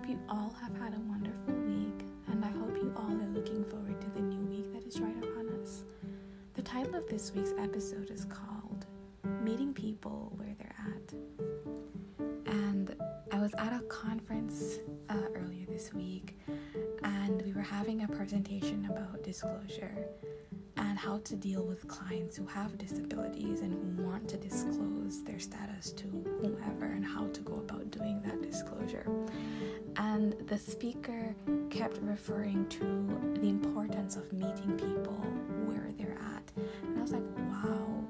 hope you all have had a wonderful week, and I hope you all are looking forward to the new week that is right upon us. The title of this week's episode is called Meeting People Where They're At. And I was at a conference uh, earlier this week, and we were having a presentation about disclosure and how to deal with clients who have disabilities and who want to disclose their status to whomever and how to go about doing that disclosure. And the speaker kept referring to the importance of meeting people where they're at. And I was like, wow.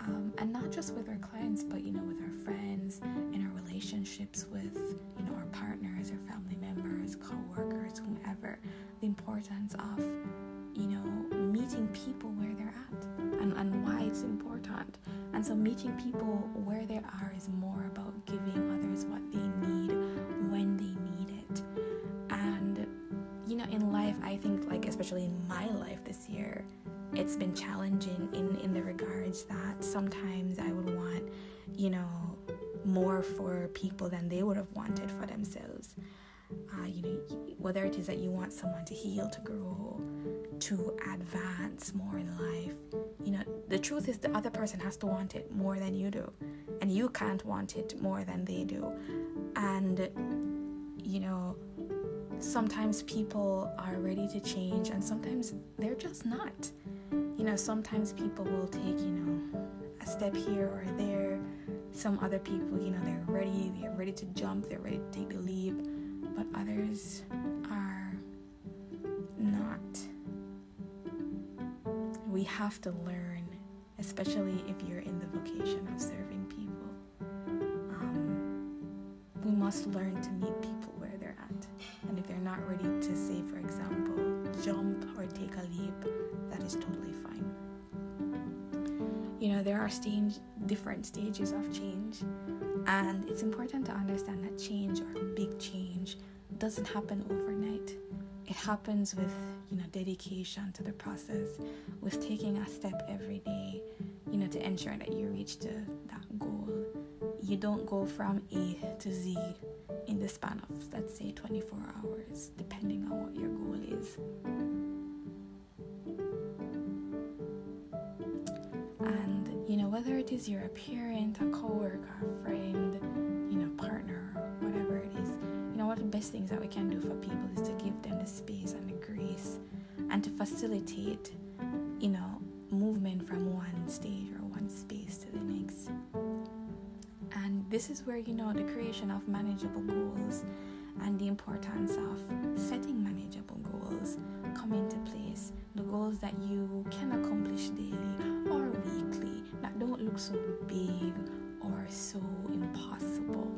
Um, and not just with our clients, but you know, with our friends, in our relationships with you know our partners, our family members, co-workers, whomever. The importance of you know meeting people where they're at and, and why it's important. And so meeting people where they are is more about giving others what they need when they need it. And you know, in life, I think like especially in my life this year, it's been challenging in in the regards that sometimes I would want, you know, more for people than they would have wanted for themselves. Uh, you know, whether it is that you want someone to heal, to grow, to advance more in life, you know, the truth is the other person has to want it more than you do, and you can't want it more than they do. And, you know, sometimes people are ready to change, and sometimes they're just not. You know, sometimes people will take, you know, a step here or there. Some other people, you know, they're ready, they're ready to jump, they're ready to take the leap but others have to learn, especially if you're in the vocation of serving people. Um, we must learn to meet people where they're at. And if they're not ready to say, for example, jump or take a leap, that is totally fine. You know, there are stage, different stages of change, and it's important to understand that change or big change doesn't happen overnight. It happens with, you know, dedication to the process, with taking a step every day, you know, to ensure that you reach to that goal. You don't go from A to Z in the span of, let's say, 24 hours, depending on what your goal is. And, you know, whether it is you're a parent, a coworker, a friend, best things that we can do for people is to give them the space and the grace and to facilitate, you know, movement from one stage or one space to the next. And this is where, you know, the creation of manageable goals and the importance of setting manageable goals come into place. The goals that you can accomplish daily or weekly that don't look so big or so impossible.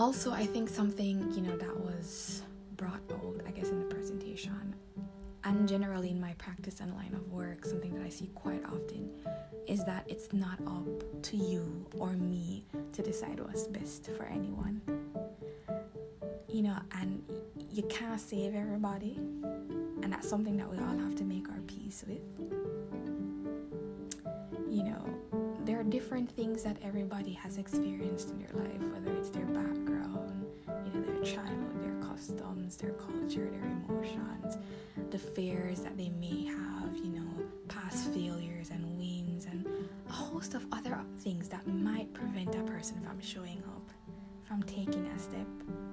Also, I think something, you know, that was brought out, I guess, in the presentation and generally in my practice and line of work, something that I see quite often is that it's not up to you or me to decide what's best for anyone. You know, and you can't save everybody, and that's something that we all have to make our peace with. Different things that everybody has experienced in their life, whether it's their background, you know, their childhood, their customs, their culture, their emotions, the fears that they may have, you know, past failures and wins, and a host of other things that might prevent a person from showing up, from taking a step,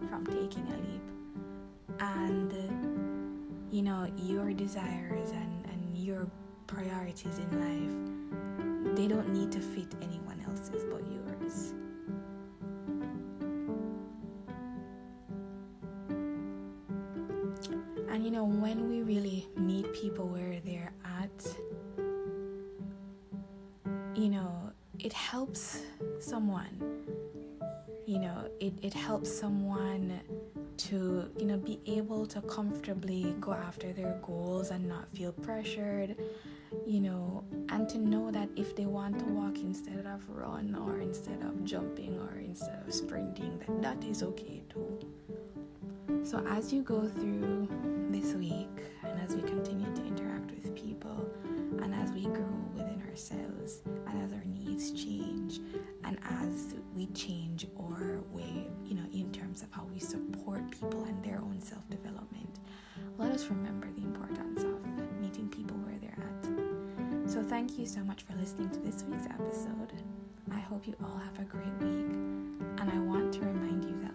from taking a leap. And, you know, your desires and, and your priorities in life, they don't need to fit anyone else's but yours. And you know, when we really meet people where they're at, you know, it helps someone. You know, it, it helps someone to, you know, be able to comfortably go after their goals and not feel pressured, you know, and to know that if they want to walk instead of run or instead of jumping or instead of sprinting, that that is okay too. So as you go through this week and as we continue to interact with people and as we grow ourselves and as our needs change and as we change our way, you know, in terms of how we support people and their own self development, let us remember the importance of meeting people where they're at. So, thank you so much for listening to this week's episode. I hope you all have a great week, and I want to remind you that